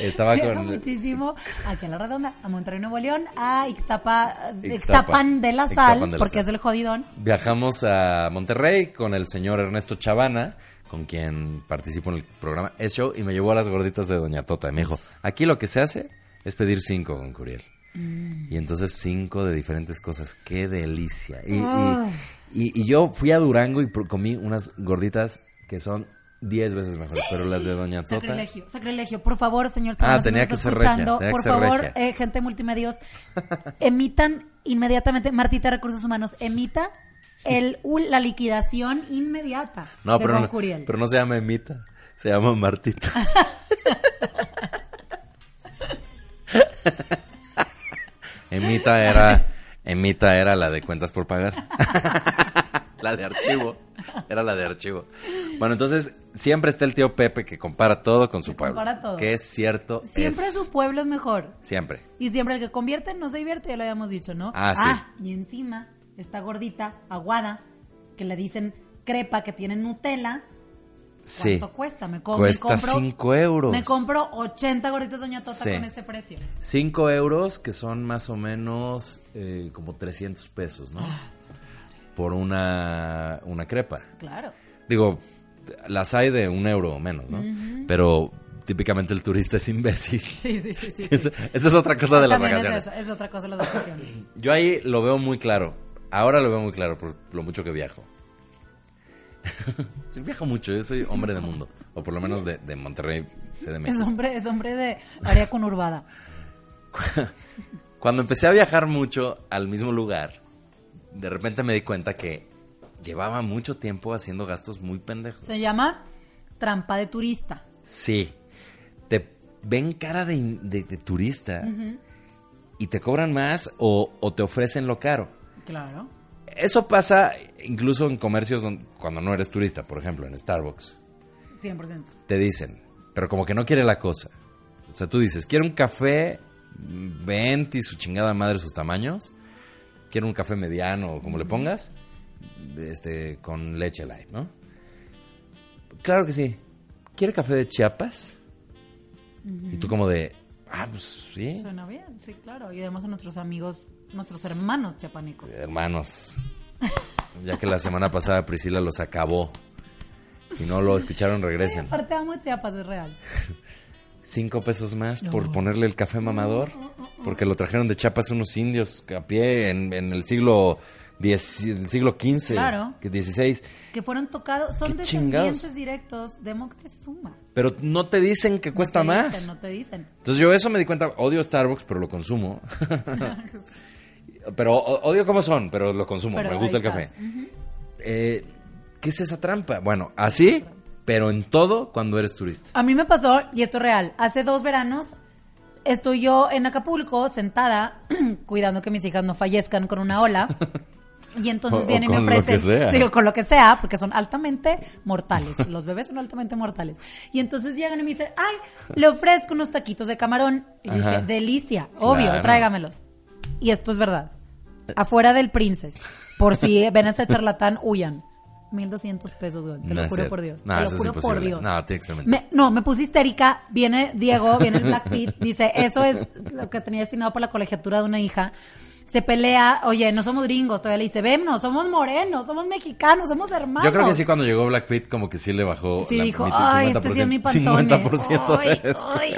Estaba Viaja con... muchísimo aquí a La Redonda, a Monterrey, Nuevo León, a Ixtapa, Ixtapa. Ixtapan de la Sal, Ixtapan de la porque Sal. es del jodidón. Viajamos a Monterrey con el señor Ernesto Chavana, con quien participo en el programa Es Show, y me llevó a las gorditas de Doña Tota. Y me dijo, aquí lo que se hace es pedir cinco con Curiel. Y entonces cinco de diferentes cosas. ¡Qué delicia! Y, y- y- y yo fui a Durango y comí unas gorditas que son diez veces mejores, pero las de Doña Tota... Sacrilegio, sacrilegio. Por favor, señor Ah, Chavana, si tenía que ser escuchando, tenía que por ser favor, regia. eh, gente multimedios, emitan inmediatamente, Martita Recursos Humanos, emita el, la liquidación inmediata No, de pero no, Curiel. pero no se llama Emita, se llama Martita. Emita era, Emita era la de cuentas por pagar. la de archivo. Era la de archivo. Bueno, entonces siempre está el tío Pepe que compara todo con su Que pueblo. compara todo. Que es cierto. Siempre es. su pueblo es mejor. Siempre. Y siempre el que convierte no se divierte, ya lo habíamos dicho, ¿no? Ah, sí. y encima está gordita, aguada, que le dicen crepa, que tiene Nutella. Sí. ¿Cuánto cuesta? Me, co- Cuesta me compro, cinco euros. Me compro 80 gorditas Doña Tota Sí. con este precio. 5 euros, que son más o menos eh, como 300 pesos, ¿no? Por una, una crepa. Claro. Digo, las hay de un euro o menos, ¿no? Pero típicamente el turista es imbécil. Sí, sí, sí, sí. sí. Esa es otra cosa de las También es vacaciones. eso, Es, otra cosa de las vacaciones. Yo ahí lo veo muy claro. Ahora lo veo muy claro por lo mucho que viajo. sí, viajo mucho, yo soy hombre de mundo. O por lo menos de, de Monterrey, CDMX. Es hombre, es hombre de área conurbada. Cuando empecé a viajar mucho al mismo lugar, de repente me di cuenta que llevaba mucho tiempo haciendo gastos muy pendejos. Se llama trampa de turista. Sí. Te ven cara de, de- de turista y te cobran más o, o te ofrecen lo caro. Claro. Eso pasa incluso en comercios don- cuando no eres turista, por ejemplo, en Starbucks. 100%. Te dicen, pero como que no quiere la cosa. O sea, tú dices, quiero un café mm, venti, su chingada madre, sus tamaños. Quiero un café mediano, o como le pongas, este, con leche light, ¿no? Claro que sí. ¿Quiere café de Chiapas? Y tú como de, ah, pues sí, Suena bien, sí, claro. Y además a nuestros amigos, nuestros hermanos chapanecos. hermanos. Ya que la semana pasada Priscila los acabó. Si no lo escucharon, regresen. Aparte amo Chiapas, es real. Cinco pesos más por ponerle el café mamador. Porque lo trajeron de Chiapas unos indios a pie en, en el siglo X, el siglo XV, Claro. que 16. Que fueron tocados, son ¿Qué chingados? descendientes directos de Moctezuma. Pero no te dicen que cuesta te más. dicen, no te dicen. Entonces yo eso me di cuenta, odio Starbucks, pero lo consumo. Pero odio cómo son, pero lo consumo. Pero me gusta el café. Eh, ¿Qué es esa trampa? Bueno, así, pero en todo cuando eres turista. A mí me pasó, y esto es real, hace dos veranos estoy yo en Acapulco sentada cuidando que mis hijas no fallezcan con una ola. Y entonces viene y me ofrecen, digo, con lo que sea, porque son altamente mortales. Los bebés son altamente mortales. Y entonces llegan y me dicen, ay, le ofrezco unos taquitos de camarón. Y yo dije, delicia, obvio, Claro. tráigamelos. Y esto es verdad. Afuera del Princess, por si ven a ese charlatán, huyan. 1200 pesos, güey. Te No lo juro por Dios. No, te lo juro por. Dios. No. Me- no, me puse histérica. Viene Diego, viene el Black Pit, dice, eso es lo que tenía destinado para la colegiatura de una hija. Se pelea, oye, no somos gringos, todavía le dice, ven, no, somos morenos, somos mexicanos, somos hermanos. Yo creo que sí, cuando llegó Black Pit, como que sí le bajó. Sí, la- dijo, ay, este sí es mi pantone. 50% de Ay, eso. ay.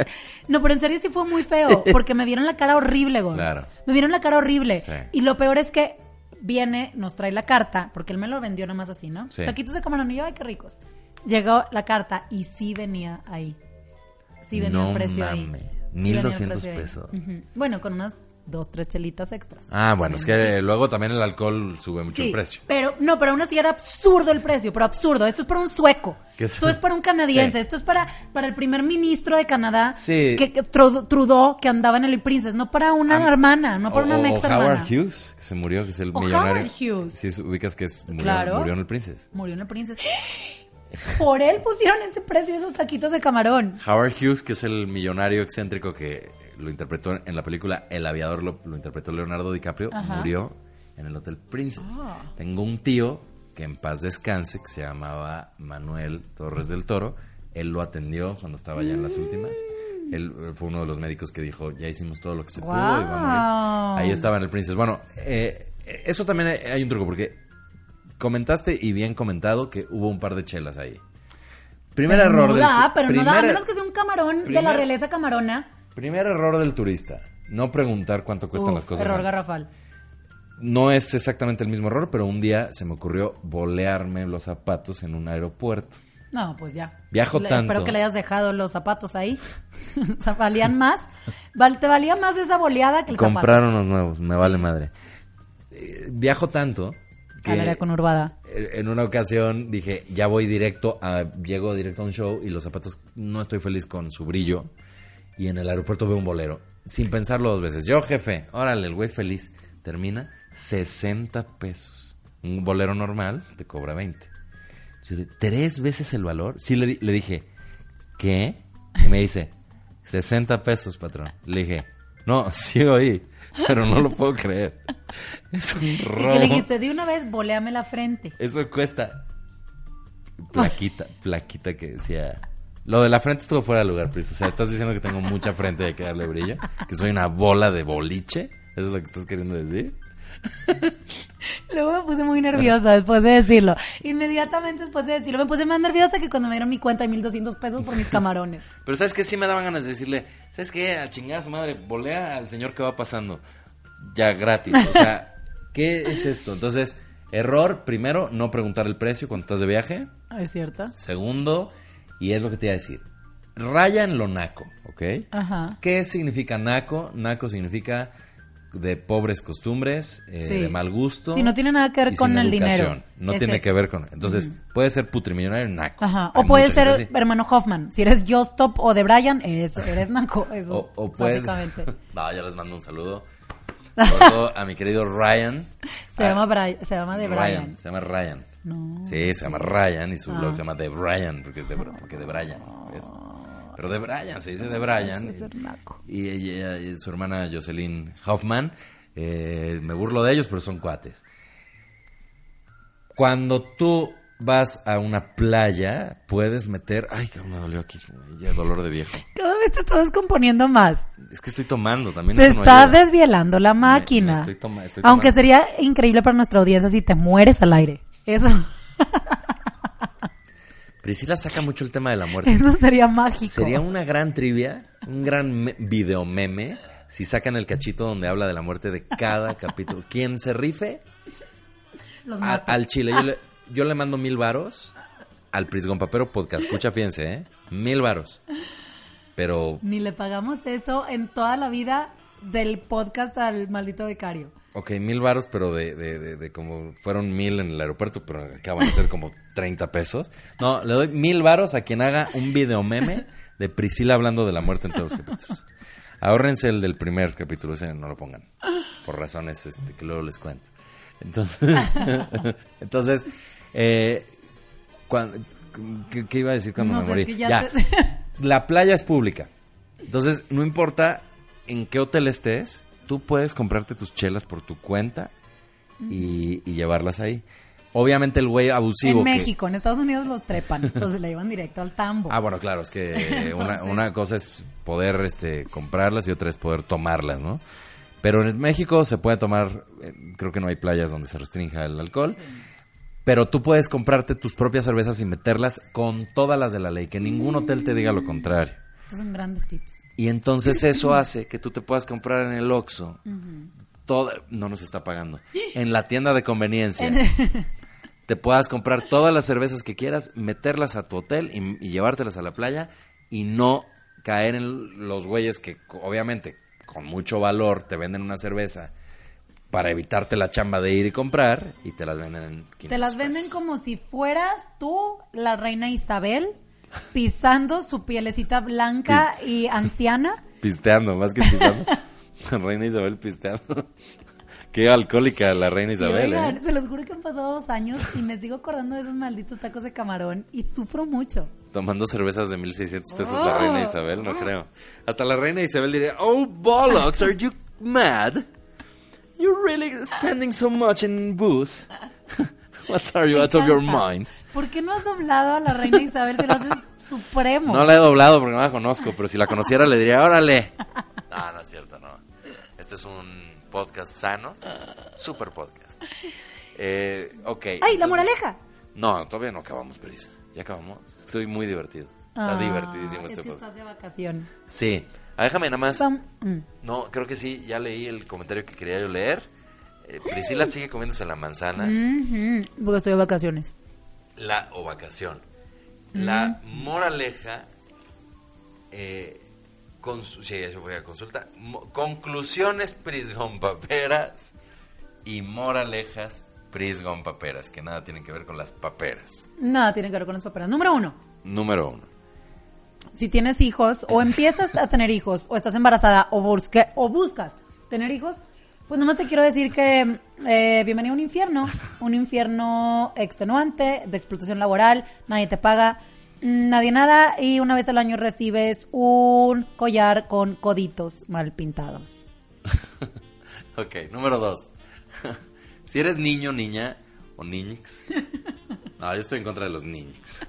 No, pero en serio sí fue muy feo, porque me vieron la cara horrible, güey. Claro. Me vieron la cara horrible. Sí. Y lo peor es que viene, nos trae la carta, porque él me lo vendió nomás así, ¿no? Sí. Taquitos de camarón y yo, ay, qué ricos. Llegó la carta y sí venía ahí. Sí venía No el precio ahí. venía el 1200 precio ahí. pesos. Bueno, con unas dos, tres chelitas extras. Ah, bueno, es que luego también el alcohol sube mucho Sí, el precio. pero no, pero aún así era absurdo el precio, pero absurdo. Esto es para un sueco. Esto es para un canadiense. Sí. Esto es para, para el primer ministro de Canadá, Sí. que, que Tru- Trudeau, que andaba en el Princess, no para una hermana, no para O- una mex Howard hermana. Hughes, que se murió, que es el O millonario. Howard Hughes. Sí, ubicas que es, murió, Claro. murió en el Princess. Murió en el Princess. Por él pusieron ese precio esos taquitos de camarón. Howard Hughes, que es el millonario excéntrico que lo interpretó en la película El Aviador, lo, lo interpretó Leonardo DiCaprio, Ajá. murió en el Hotel Princess. Ah. Tengo un tío que en paz descanse, que se llamaba Manuel Torres del Toro. Él lo atendió cuando estaba ya en las últimas. Él eh, fue uno de los médicos que dijo, ya hicimos todo lo que se pudo y a. Ahí estaba en el Princess. Bueno, eh, eso también hay- un truco, porque comentaste y bien comentado que hubo un par de chelas ahí. Primer pero error no del pero no da, a menos que sea un camarón de la realeza camarona. Primer error del turista. No preguntar cuánto cuestan Uf, las cosas. error antes. garrafal. No es exactamente el mismo error, pero un día se me ocurrió bolearme los zapatos en un aeropuerto. No, pues ya. Viajo Le- tanto. Espero que le hayas dejado los zapatos ahí. o sea, valían más. Val- te valía más esa boleada que el Comprar unos nuevos, me vale madre. Eh, viajo tanto zapato. que área conurbada. en una ocasión dije, ya voy directo a, llego directo a un show y los zapatos no estoy feliz con su brillo. Y en el aeropuerto veo un bolero, sin pensarlo dos veces. Yo, jefe, órale, el güey feliz. Termina 60 pesos. Un bolero normal te cobra 20. Yo ¿Tres veces el valor? Sí, le, le dije, ¿qué? Y me dice, 60 pesos, patrón. Le dije, no, sigo ahí, pero no lo puedo creer. Es un Y que robo. le dijiste, de una vez, boleame la frente. Eso cuesta. Plaquita, plaquita que decía. Lo de la frente estuvo fuera de lugar, Pris. O sea, estás diciendo que tengo mucha frente y hay que darle brillo. Que soy una bola de boliche. ¿Eso es lo que estás queriendo decir? Luego me puse muy nerviosa después de decirlo. Inmediatamente después de decirlo, me puse más nerviosa que cuando me dieron mi cuenta de 1200 pesos por mis camarones. Pero ¿sabes qué? Sí me daban ganas de decirle, ¿sabes qué? A chingar a su madre, volea al señor que va pasando. Ya gratis. O sea, ¿qué es esto? Entonces, error, primero, no preguntar el precio cuando estás de viaje. Ah, ¿Es cierto? Segundo, y es lo que te iba a decir, raya en lo naco, ¿ok? Ajá. ¿Qué significa naco? Naco significa de pobres costumbres, eh, Sí. de mal gusto. Sí, no tiene nada que ver con el dinero. No Es tiene eso. que ver con... Entonces, puede ser putrimillonario naco. Ajá. Hay O puede mucha ser así. hermano Hoffman. Si eres Jostop o de Brian, es- eres naco. Eso, O, o puedes... no, ya les mando un saludo. Sobre todo a mi querido Ryan. Se Ah, llama, Brian, se llama de Brian. Se llama Ryan. No. Sí, se llama Ryan y su Ah. blog se llama The Brian, porque es de, porque de Brian. ¿ves? Pero de Brian, se dice de Brian. Es. Y, ella- y su hermana Jocelyn Hoffman. eh, me burlo de ellos, pero son cuates. Cuando tú vas a una playa, puedes meter. Ay, que me dolió aquí. Ya dolor de viejo. Cada vez te estás descomponiendo más. Es que estoy tomando también. Se no está desvielando la máquina. me estoy toma- estoy Aunque tomando. sería increíble para nuestra audiencia si te mueres al aire. Eso, Priscila saca mucho el tema de la muerte. eso sería mágico. Sería una gran trivia, un gran me- video meme, si sacan el cachito donde habla de la muerte de cada capítulo. Quien se rife Los a- al chile. Yo le, yo le mando mil varos al Prisgon Papero Podcast. Escucha, fíjense, ¿eh? Mil varos. Pero Ni le pagamos eso en toda la vida del podcast al maldito becario. Ok, mil varos, pero de, de, de, de como fueron mil en el aeropuerto, pero acaban de ser como 30 pesos. No, le doy mil varos a quien haga un video meme de Priscila hablando de la muerte en todos los capítulos. Ahórrense el del primer capítulo, ese no lo pongan. Por razones este, que luego les cuento. Entonces, entonces eh, ¿qué, qué iba a decir cuando No me sé, morí? ya Ya. te- La playa es pública. Entonces, no importa en qué hotel estés, tú puedes comprarte tus chelas por tu cuenta y, y llevarlas ahí. Obviamente el güey abusivo. En que- México, en Estados Unidos los trepan, los le llevan directo al tambo. Ah, bueno, claro, es que una, una cosa es poder este, comprarlas y otra es poder tomarlas, ¿no? Pero en México se puede tomar, eh, creo que no hay playas donde se restrinja el alcohol, pero tú puedes comprarte tus propias cervezas y meterlas con todas las de la ley, que ningún hotel te diga lo contrario. Estos son grandes tips. Y entonces eso hace que tú te puedas comprar en el Oxxo, toda, no nos está pagando, en la tienda de conveniencia. te puedas comprar todas las cervezas que quieras, meterlas a tu hotel y, y llevártelas a la playa y no caer en los güeyes que obviamente con mucho valor te venden una cerveza para evitarte la chamba de ir y comprar y te las venden en 500 Te las venden pesos. como si fueras tú, la reina Isabel, pisando su pielecita blanca y anciana. Pisteando, más que pisando. La reina Isabel pisteando. Qué alcohólica la reina Sí, Isabel, oigan, ¿eh? Se los juro que han pasado dos años y me sigo acordando de esos malditos tacos de camarón y sufro mucho. Tomando cervezas de 1600 pesos Oh. la reina Isabel, no creo. Hasta la reina Isabel diría, oh, bollocks, are you mad? You're really spending so much in booze. What are you out of your mind? ¿Por qué no has doblado a la reina Isabel si lo haces supremo? No la he doblado porque no la conozco, pero si la conociera le diría, órale. No, no es cierto, no. Este es un podcast sano, super podcast. Eh, ok. ¡Ay, la entonces- moraleja! No, todavía no acabamos, Pris. Ya acabamos. Estoy muy divertido. Está Ah, divertidísimo es este que podcast. estás de vacación. Sí. Ah, déjame nada más. Pam, mm. No, creo que sí, ya leí el comentario que quería yo leer. Eh, Priscila sigue comiéndose la manzana. Porque estoy de vacaciones. La o vacación. La moraleja. Eh, sí, ya se fue a consulta. Mo- conclusiones Prisgon Paperas y moralejas Prisgon Paperas, que nada tienen que ver con las paperas. Nada tiene que ver con las paperas. Número uno. Número uno. si tienes hijos o empiezas a tener hijos o estás embarazada o, busque- o buscas tener hijos, pues nomás te quiero decir que eh, bienvenido a un infierno, un infierno extenuante, de explotación laboral, nadie te paga, mm, nadie nada y una vez al año recibes un collar con coditos mal pintados. Ok, número dos. si eres niño, niña o niñix. No, yo estoy en contra de los niñix.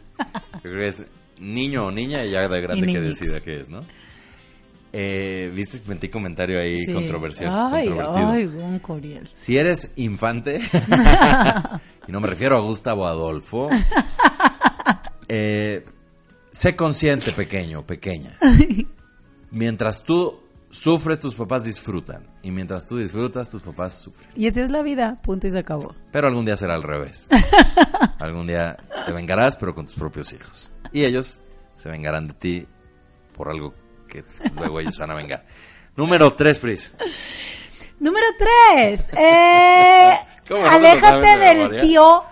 Yo creo que es niño o niña y ya de grande que decida qué es, ¿no? Eh, Viste, metí comentario ahí Sí. controversial. Ay, ay, un Coriel. Si eres infante, y no me refiero a Gustavo Adolfo, eh, sé consciente, pequeño, pequeña. Mientras tú sufres, tus papás disfrutan. Y mientras tú disfrutas, tus papás sufren. Y así es la vida, punto y se acabó. Pero algún día será al revés. algún día te vengarás, pero con tus propios hijos. Y ellos se vengarán de ti por algo que luego ellos van a vengar. Número 3, Pris. Número tres. Eh, ¿Cómo no aléjate de del memoria? tío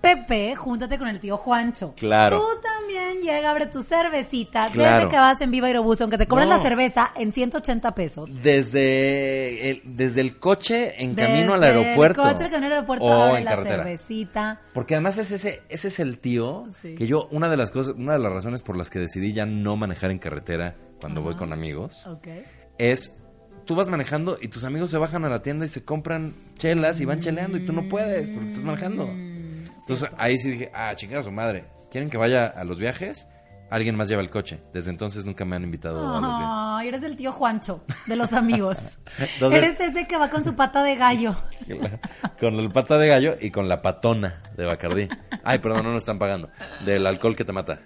Pepe, júntate con el tío Juancho. Claro. Tú también llega, abre tu cervecita Claro. desde que vas en Viva Aerobús, aunque te cobran No. la cerveza en 180 pesos. Desde el, desde el coche en camino al Desde aeropuerto. El coche, el camino al aeropuerto, o abre en la carretera. cervecita. Porque además es ese, ese es el tío Sí. que yo, una de las cosas, una de las razones por las que decidí ya no manejar en carretera cuando voy con amigos, es tú vas manejando y tus amigos se bajan a la tienda y se compran chelas y van cheleando y tú no puedes porque estás manejando. Entonces ahí sí dije, ah, chingada su madre, ¿quieren que vaya a los viajes? Alguien más lleva el coche. Desde entonces nunca me han invitado a los viajes. Eres el tío Juancho de los amigos. Entonces- eres ese que va con su pata de gallo. con el pata de gallo y con la patona de Bacardí. Ay, perdón, no nos están pagando. Del alcohol que te mata.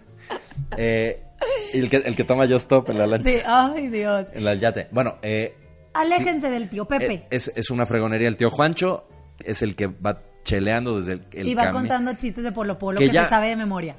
Eh, y el que, el que toma Just Stop en la lancha. Sí, ay Dios. En el yate. Bueno, eh, Aléjense del tío Pepe. eh, es, es una fregonería. El tío Juancho es el que va cheleando desde el, el y va contando chistes de Polo Polo Que que, ya- se sabe de memoria.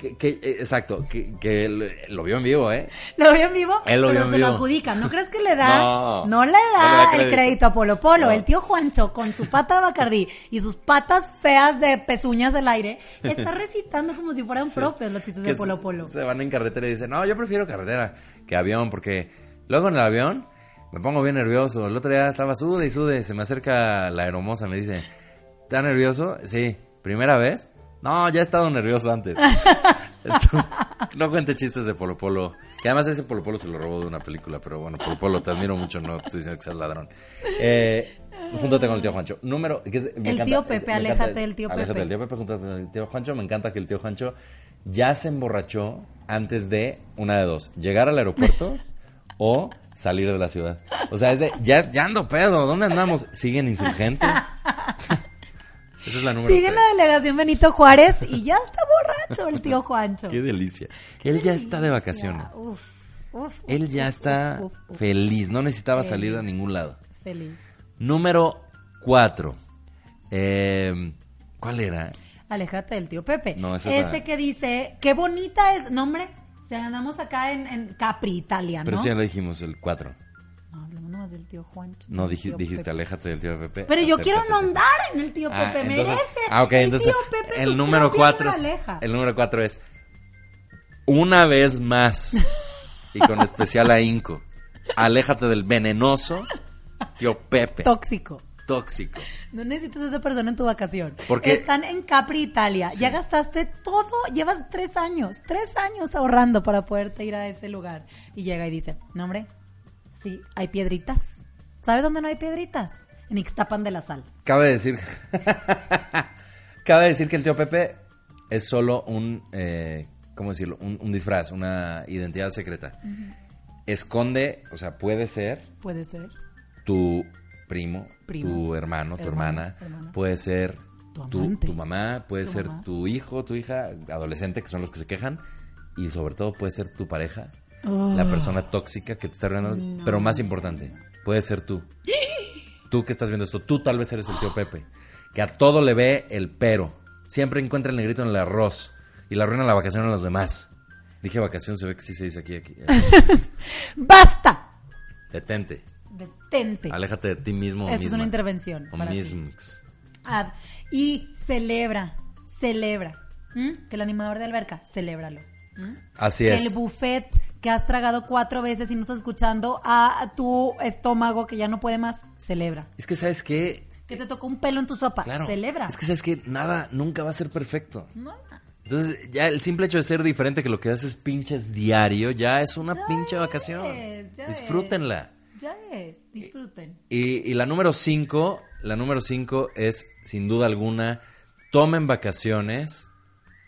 Que, que- eh, exacto, que, que lo, vio en vivo, ¿eh? ¿Lo vio en vivo? Él lo pero vio en se lo vivo. adjudica. ¿No crees que le da? No. No, le No da le da el crédito. a Polo Polo. No. El tío Juancho, con su pata de Bacardí y sus patas feas de pezuñas del aire, está recitando como si fueran propios los chistes de Polo Polo. Se van en carretera y dicen, no, yo prefiero carretera que avión, porque luego en el avión me pongo bien nervioso. El otro día estaba sude y sude, se me acerca la aeromoza, me dice, ¿estás nervioso? Sí, ¿primera vez? No, ya he estado nervioso antes. Entonces, no cuente chistes de Polo Polo. Que además ese Polo Polo se lo robó de una película, pero bueno, Polo Polo, te admiro mucho, no estoy diciendo que seas ladrón. Eh, júntate con el tío Juancho. Número... que es- me El encanta- tío es- Pepe, me aléjate encanta- del tío aléjate Pepe. del tío Pepe, júntate con el tío Juancho. Me encanta que el tío Juancho ya se emborrachó antes de una de dos. Llegar al aeropuerto o salir de la ciudad. O sea, es de, ya, ya ando pedo, ¿dónde andamos? ¿Siguen insurgentes? Esa es la número Sigue tres. la delegación Benito Juárez y ya está borracho el tío Juancho. Qué delicia. Él ya está de vacaciones. Uf, uf, Él ya uf, está uf, uf, uf. feliz, no necesitaba Feliz. salir a ningún lado. Feliz. Número cuatro. Eh, ¿Cuál era? Aléjate del tío Pepe. No, Ese la- que dice, qué bonita es, no hombre, o sea, andamos acá en, en Capri, Italia, Pero ¿no? sí ya lo dijimos, el cuatro. No, del tío Juancho. No, dijiste, aléjate del tío Pepe. Pero yo quiero acércate. ahondar en el tío Ah, Pepe, entonces- merece. Ah, ok, el entonces tío Pepe el número cuatro es, el número cuatro es una vez más y con especial ahínco. Aléjate del venenoso tío Pepe, Tóxico. tóxico. No necesitas a esa persona en tu vacación. Porque- Están en Capri, Italia. Ya gastaste todo. Llevas tres años, tres años ahorrando para poderte ir a ese lugar. Y llega y dice, no hombre, sí, hay piedritas. ¿Sabes dónde no hay piedritas? En Ixtapan de la Sal. Cabe decir, cabe decir que el tío Pepe es solo un, eh, ¿cómo decirlo? Un, un disfraz, una identidad secreta. Esconde, o sea, puede ser Puede ser. tu primo, Primo. tu hermano, tu hermana, hermana. puede ser Tu tu, amante. tu mamá, puede Tu ser mamá. tu hijo, tu hija, adolescente, que son los que se quejan, y sobre todo puede ser tu pareja, Oh. la persona tóxica que te está arruinando, pero más importante, puede ser tú. Tú que estás viendo esto, tú tal vez eres el tío Pepe, que a todo le ve el pero, siempre encuentra el negrito en el arroz y la arruina la vacación a los demás. Dije vacación, se ve que sí se dice aquí, aquí. ¡Basta! Detente, Detente. aléjate de ti mismo. o Esta es una intervención O para. Ah, y celebra, celebra. Que el animador de alberca, celébralo. Así Que es. el buffet que has tragado cuatro veces y no estás escuchando a tu estómago que ya no puede más, celebra. Es que, ¿sabes qué? Que te tocó un pelo en tu sopa, Claro. celebra. Es que, ¿sabes qué? Nada nunca va a ser perfecto. No, Entonces, ya el simple hecho de ser diferente que lo que haces pinches diario, ya es una Ya pinche es, vacación. ya Disfrútenla. ya es, disfruten. Y, y la número cinco, la número cinco es, sin duda alguna, tomen vacaciones,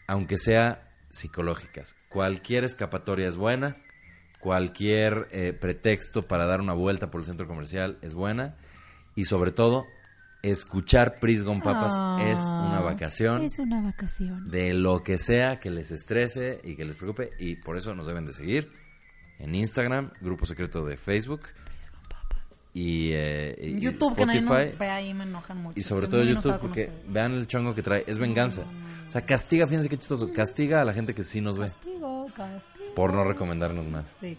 aunque sea psicológicas. Cualquier escapatoria es buena, cualquier eh, pretexto para dar una vuelta por el centro comercial es buena, y sobre todo, escuchar Pris Gon Papas es una Ah, vacación Es una vacación. de lo que sea que les estrese y que les preocupe, y por eso nos deben de seguir en Instagram, Grupo Secreto de Facebook, y, eh, y- YouTube, Spotify. ahí, me enojan mucho. Y sobre todo YouTube, porque vean el chongo que trae. Es venganza. O sea, castiga, fíjense qué chistoso. Castiga a la gente que sí nos ve. Castigo, castigo. Por no recomendarnos más. Sí.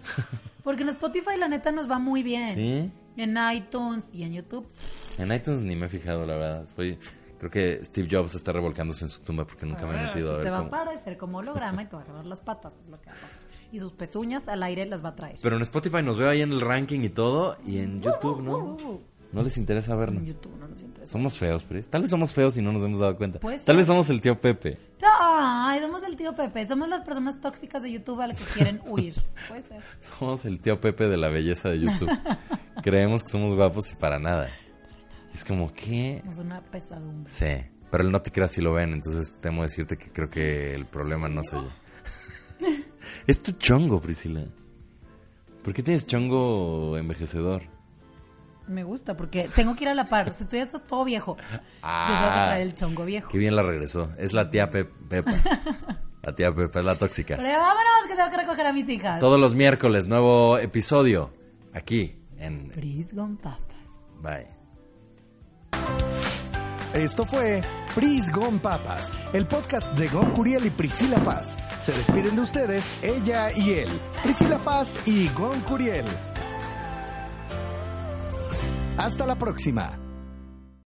Porque en Spotify la neta nos va muy bien. ¿Sí? En iTunes y en YouTube. En iTunes ni me he fijado, la verdad. Estoy- creo que Steve Jobs está revolcándose en su tumba porque nunca me he metido a ver te va a cómo. parecer como holograma y te va a agarrar las patas. Es lo que va a pasar. Y sus pezuñas al aire las va a traer. Pero en Spotify nos veo ahí en el ranking y todo. Y en YouTube, ¿no? No les interesa En vernos. YouTube no nos interesa. Somos feos, Pris. Tal vez somos feos y no nos hemos dado cuenta. Puede Tal vez somos el tío Pepe. Ay, somos el tío Pepe. Somos las personas tóxicas de YouTube a las que quieren huir. Puede ser. Somos el tío Pepe de la belleza de YouTube. Creemos que somos guapos y para nada. Es como, ¿qué? Es una pesadumbre. Sí, pero el no te creas si lo ven, entonces temo decirte que creo que el problema no soy yo. es tu chongo, Priscila. ¿Por qué tienes chongo envejecedor? Me gusta porque tengo que ir a la par. Si tú ya estás todo viejo, yo tengo que traer el chongo viejo. Ah, Qué bien la regresó. Es la tía Pe- Pepa. La tía Pepa es la tóxica. Pero vámonos que tengo que recoger a mis hijas. Todos los miércoles, nuevo episodio. Aquí, en Pris con papas. Bye. Esto fue Pris Gon Papas, el podcast de Gon Curiel y Priscila Paz. Se despiden de ustedes ella y él, Priscila Paz y Gon Curiel. Hasta la próxima.